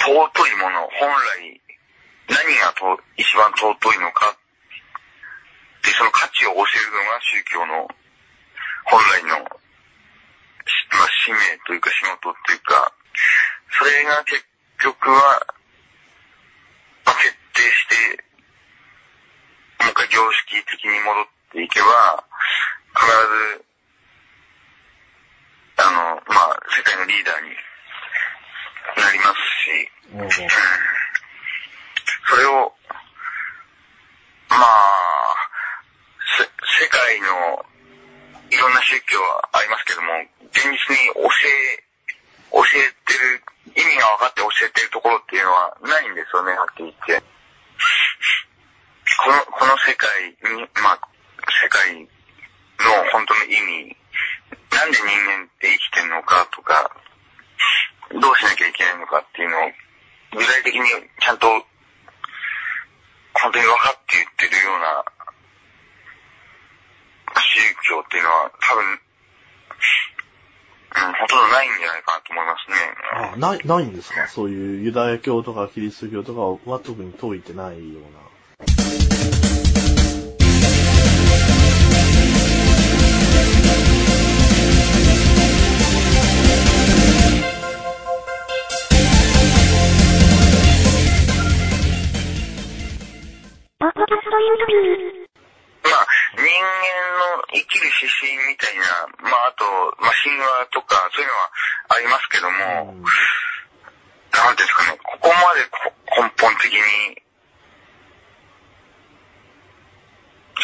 尊いもの、本来、何がと一番尊いのか、で、その価値を教えるのが宗教の本来の、まあ、使命というか仕事っていうか、それが結局は、まあ、徹底して、もう一回常識的に戻っていけば、必ず、あの、まあ、世界のリーダーになります。し、それを、まあ、せ、世界のいろんな宗教はありますけども、現実に教え、教えてる、意味が分かって教えてるところっていうのはないんですよね、はっきり言って。この、この世界に、まあ、世界の本当の意味、なんで人間って生きてんのかとか、どうしなきゃいけないのかっていうのを、具体的にちゃんと、本当に分かって言ってるような宗教っていうのは多分、うん、ほとんどないんじゃないかなと思いますね。あ、ない、ないんですか？そういうユダヤ教とかキリスト教とかは特に解いてないような。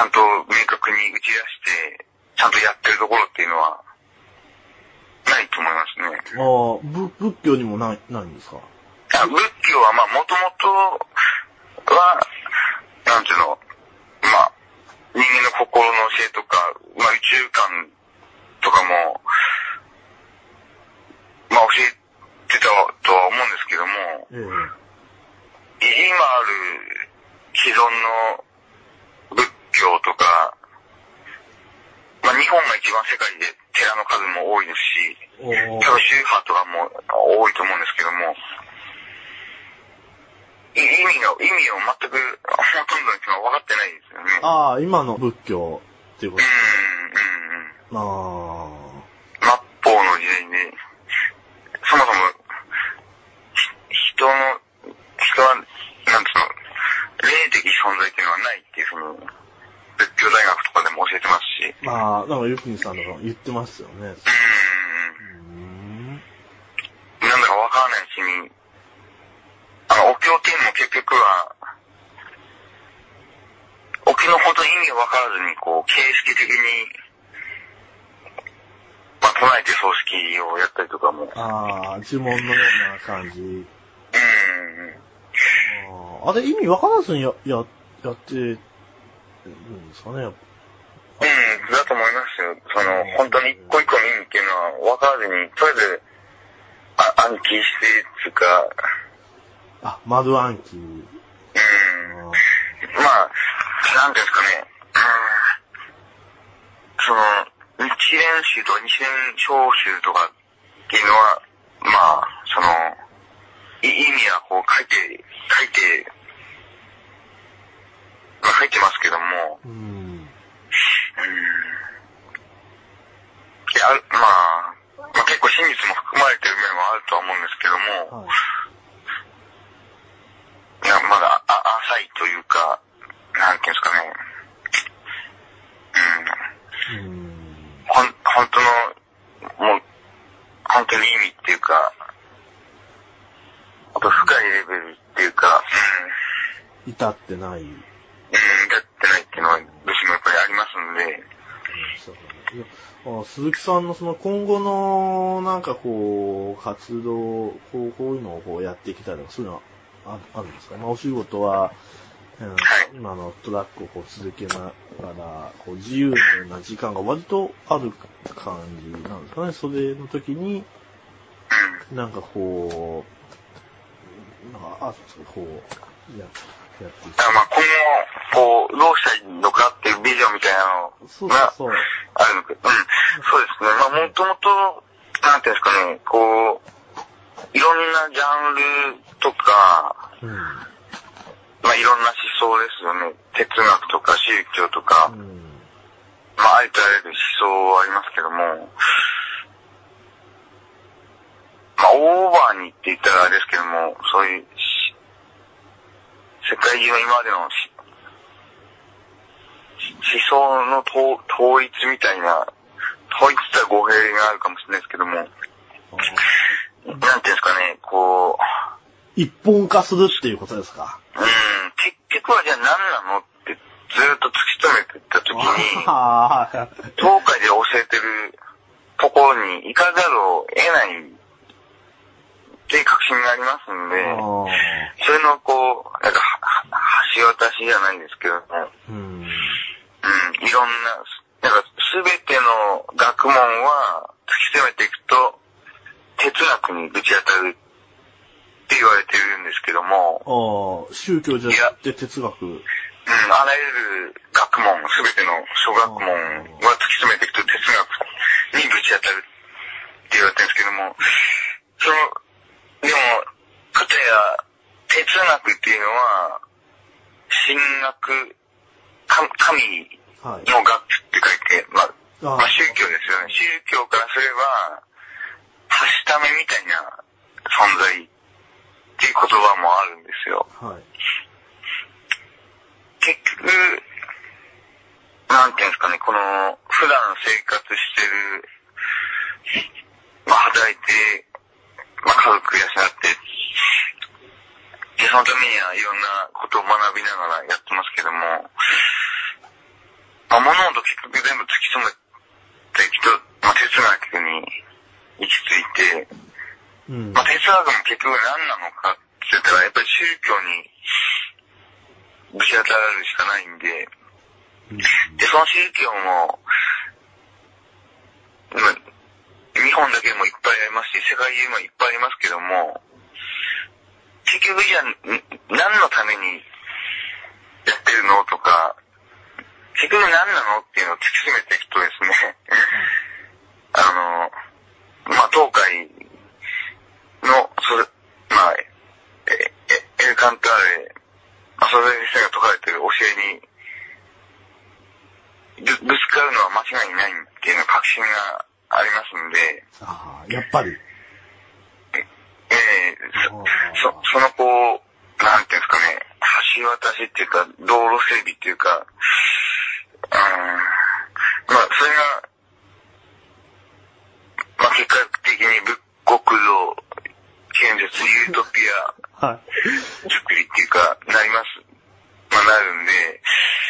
ゃんと明確に打ち出して、ちゃんとやってるところっていうのは、ないと思いますね。ああ、ぶ仏教にもない、ないんですか？あ仏教はまあもともとは、なんていうの、まあ、人間の心の教えとか、まあ宇宙観とかも、まあ教えてたとは思うんですけども、ええい今ある既存の仏教とか、まあ日本が一番世界で寺の数も多いですし、多分宗派とかも多いと思うんですけども、い意味が、意味を全く、ほとんどの人が分かってないですよね。ああ、今の仏教っていうこうん、と。うん、うん。あ末法の時代で、そもそも、ひ人の、人は、なんつうの、霊的存在っていうのはないっていうふうに、仏教大学とかでも教えてますし、あ、まあ、なんかゆきにさんとか言ってますよね。うん。なんだかわからないうちに、あの、お経っていうのも結局は、お経の本当に意味がわからずに、こう、形式的に、まあ、唱えて葬式をやったりとかも、ああ、呪文のような感じ。うん、あれ意味わからずにや、や、やってるんですかね。うん、だと思いますよ。その、本当に一個一個の意味っていうのは分からずに、とりあえず、あ暗記して、つうか、あ、丸暗記。うん、あまあ、なんですかね、うん、その、日蓮宗とか日蓮小宗とかっていうのは、まあ、その、い意味はこう書いて、書いて、まあ書いてますけども、ーうん。うんいや、まあ、まあ結構真実も含まれてる面はあるとは思うんですけども、はい。いや、まだ、あ、浅いというか、なんていうんですかね、うん、うん。ほん、本当の、もう、本当に意味っていうか、あと深いレベルっていうか、至ってない。うん、うん、だってないっていうのは、鈴木さんのその今後のなんかこう活動こうこういうのをこうやっていきたいとかそういうのはああるんですか、まあ、お仕事は、うん今のトラックをこう続けながらこう自由な時間が割とある感じなんですかね？それの時にうん、なんかこうなんかあそうこうややっていきだからまあ今後、こう、どうしたいのかっていうビジョンみたいなのそうそうそうあるのか、うん、そうですね。まあ、もともと、なんていうんですかね、こう、いろんなジャンルとか、うん。まあいろんな思想ですよね。哲学とか宗教とか、うん。まあありとあらゆる思想はありますけども、まあオーバーにって言ったらあれですけども、そういうし、世界中の今までの想の統統一みたいな、統一とは語弊があるかもしれないですけども、なんていうんですかね、こう、一本化するっていうことですか？うん、結局はじゃあ何なのってずっと突き止めていったときに、東海で教えてるところに行かざるを得ないっていう確信がありますんで、それのこう、なんか橋渡しじゃないですけども、うん。うん、いろんな、なんかすべての学問は突き止めていくと、哲学にぶち当たるって言われてるんですけども、ああ、宗教じゃなくて哲学。うん、あらゆる学問、すべての諸学問は突き詰めていくと哲学にぶち当たるって言われてるんですけども、その、でも、かたや哲学っていうのは、神学、か神はい。の学って書いて、まあ、あまあ宗教ですよね。宗教からすれば、はしためみたいな存在っていう言葉もあるんですよ。はい。結局、なんていうんですかね、この、普段生活してる、まあ働いて、まあ家族養って、で、そのためにはいろんなことを学びながらやってますけども、まあ物事結局全部突き止めていくと、まあ哲学に行き着いて、うん。まあ、哲学も結局何なのかって言ったら、やっぱり宗教にぶち当たるしかないんで、で、その宗教も、まあ、日本だけでもいっぱいありますし、世界中もいっぱいありますけども、結局じゃあ、ん何のためにやってるのとか、結局何なのっていうのを突き詰めていくとですね、あの、まあ、東海の、それ、まあ、え、え、エルカンターレ、まあ、それ先生が説かれてる教えに、ぶぶつかるのは間違いないっていうの確信がありますんで、ああ、やっぱり。ええそ、そ、そのこう、なんていうんですかね、橋渡しっていうか、道路整備っていうか、うん、まあ、それが、まあ、結果的に仏国道建設ユートピアはい。作りっていうか、なります。まあ、なるんで、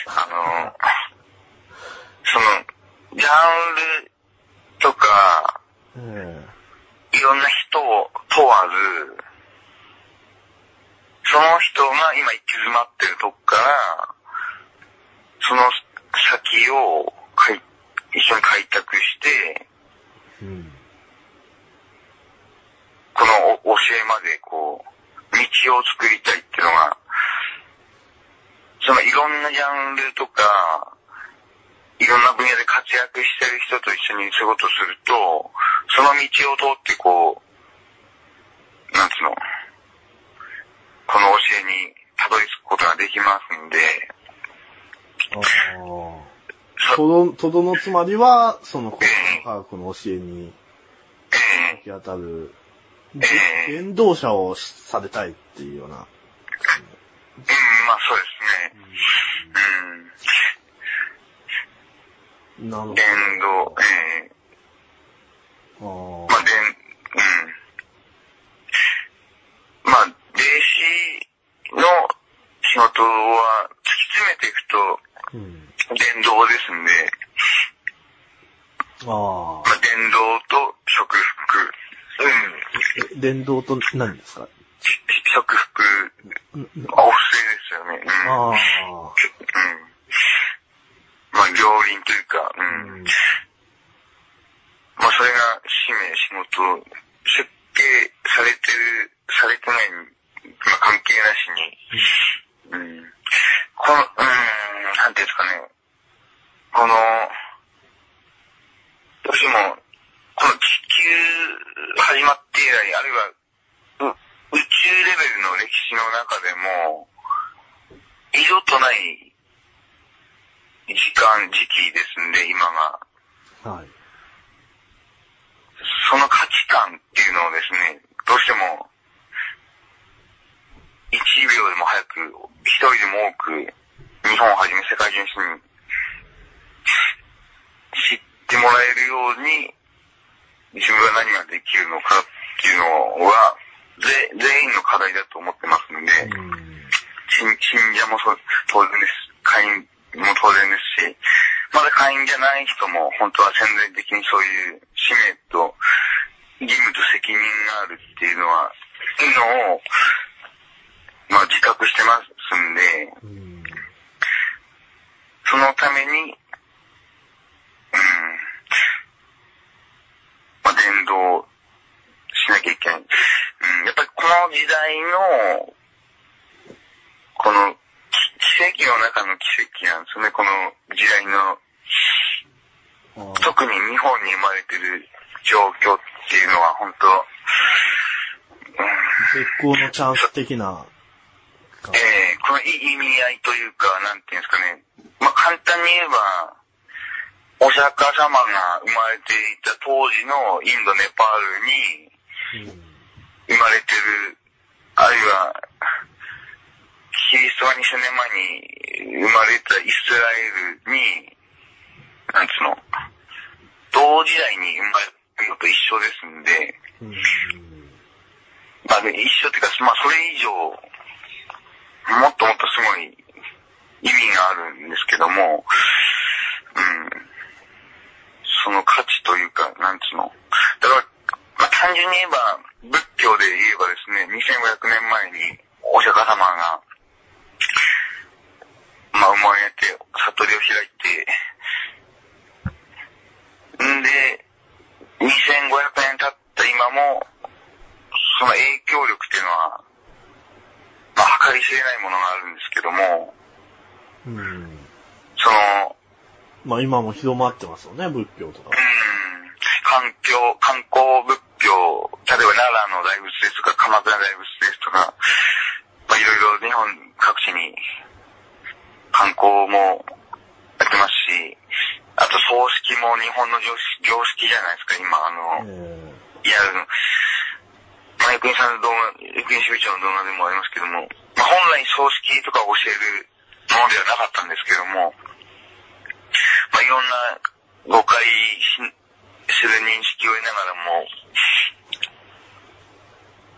あの、その、ジャンルとか、えいろんな人を問わず、その人が今行き詰まってるとこから、その先を一緒に開拓して、えうん。このお教えまでこう、道を作りたいっていうのが、そのいろんなジャンルとか、いろんな分野で活躍してる人と一緒に仕事すると、その道を通ってこう、なんつうの、この教えにたどり着くことができますんで。とど、とどのつまりは、その、科学の教えにえ行き当たる、ええ伝道者をされたいっていうような。うん、まあそうですね。うん。なるほ伝道、ええど。まあ、で、うん。まあ、霊視の仕事は突き詰めていくと。うん。伝道ですんで、あまあ、伝道と祝福。うん。あ。伝道と何ですか？し祝福、うんまあお布施ですよね。うん。ああ。うん。まあ、両輪というか、う。うんん。まあ、それが使命、仕事、設計されてる、されてない、まあ、関係なしに、うん。この、うん、なんていうんですかね。この、どうしても、この地球始まって以来、あるいはレベルの歴史の中でも、異常とない時間、時期ですんで、今が。はい。その価値観っていうのをですね、どうしても、1秒でも早く、一人でも多く、日本をはじめ世界中の人にもらえるように、自分が何ができるのかっていうのは、ぜ全員の課題だと思ってますので、うん。信信者も当然です。会員も当然ですし、まだ会員じゃない人も本当は潜在的にそういう使命と義務と責任があるっていうのは、のを、まあ自覚してますんで、うん。そのために、うん、まあ伝道しなきゃいけない。うん、やっぱりこの時代の、この奇跡の中の奇跡なんですよね、この時代の、特に日本に生まれてる状況っていうのは本当、うん、絶好のチャンス的な感じ。えーこの意味合いというか、なんていうんですかね。まあ、簡単に言えば、お釈迦様が生まれていた当時のインド、ネパールにうん。生まれてる、あるいは、キリストが2000年前に生まれたイスラエルに、なんつうの、同時代に生まれるのと一緒ですんで、うん。まあ、で一緒っていうか、まあ、それ以上、もっともっとすごい意味があるんですけども、うん。その価値というか、なんつうの？だから、まあ、単純に言えば、仏教で言えばですね、2500年前にお釈迦様が、まあ、生まれて、悟りを開いて、んで、2500年経った今も、その影響力っていうのは、まあ、計り知れないものがあるんですけども、うん。その、まあ今も広まってますよね、仏教とかう。ん、環境、観光仏教、例えば奈良の大仏ですとか、鎌倉大仏ですとか、まあ、いろいろ日本各地に観光もやってますし、あと葬式も日本の常識常識じゃないですか、今、あの、えいや、まあ、役員さんの動画、役員首長の動画でもありますけども、まあ、本来葬式とかを教えるものではなかったんですけども、まあ、いろんな誤解する認識を得ながらも、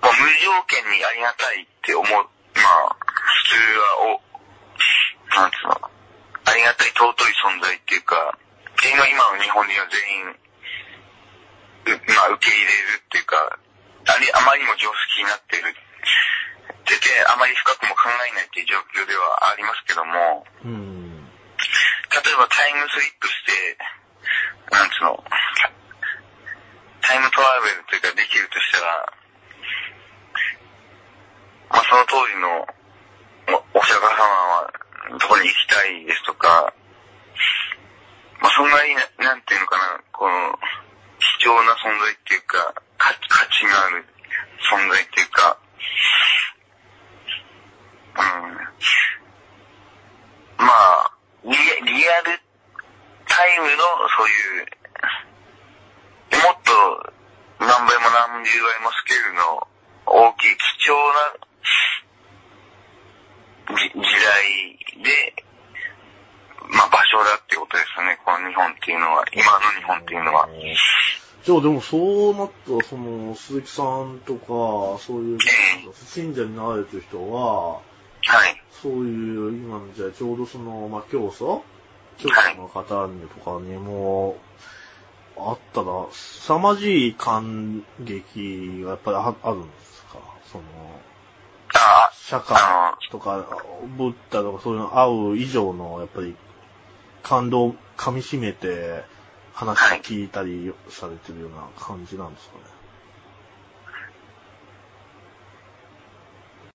まあ、無条件にありがたいって思う、まあ、普通はお、なんつうの、ありがたい尊い存在っていうか、っていうのは今の日本人は全員まあ、受け入れるっていうか、ありあまりにも常識になっている。出て、あまり深くも考えないっていう状況ではありますけども、うん。例えばタイムスリップして、なんつうの、タイムトラベルというかできるとしたら、まあその当時のお釈迦様はどこに行きたいですとか、まあそんなにな、なんていうのかな、この、貴重な存在っていうか、価値がある存在っていうか、うん。まあ、リイムのそういう、もっと何倍も何十倍もスケールの大きい貴重なじ時代で、まあ場所だってことですよね、この日本っていうのは、今の日本っていうのは。じゃあでもそうなったら、その、鈴木さんとか、そういう、信者になられてる人は、はい。そういう、今のじゃあちょうどその、まあ、教祖教祖の方にとかにも、あったら、凄まじい感激がやっぱりああるんですか？その、あ釈迦とか、ブッダとかそういうの会う以上の、やっぱり、感動を噛み締めて、話を聞いたりされてるような感じなんですかね？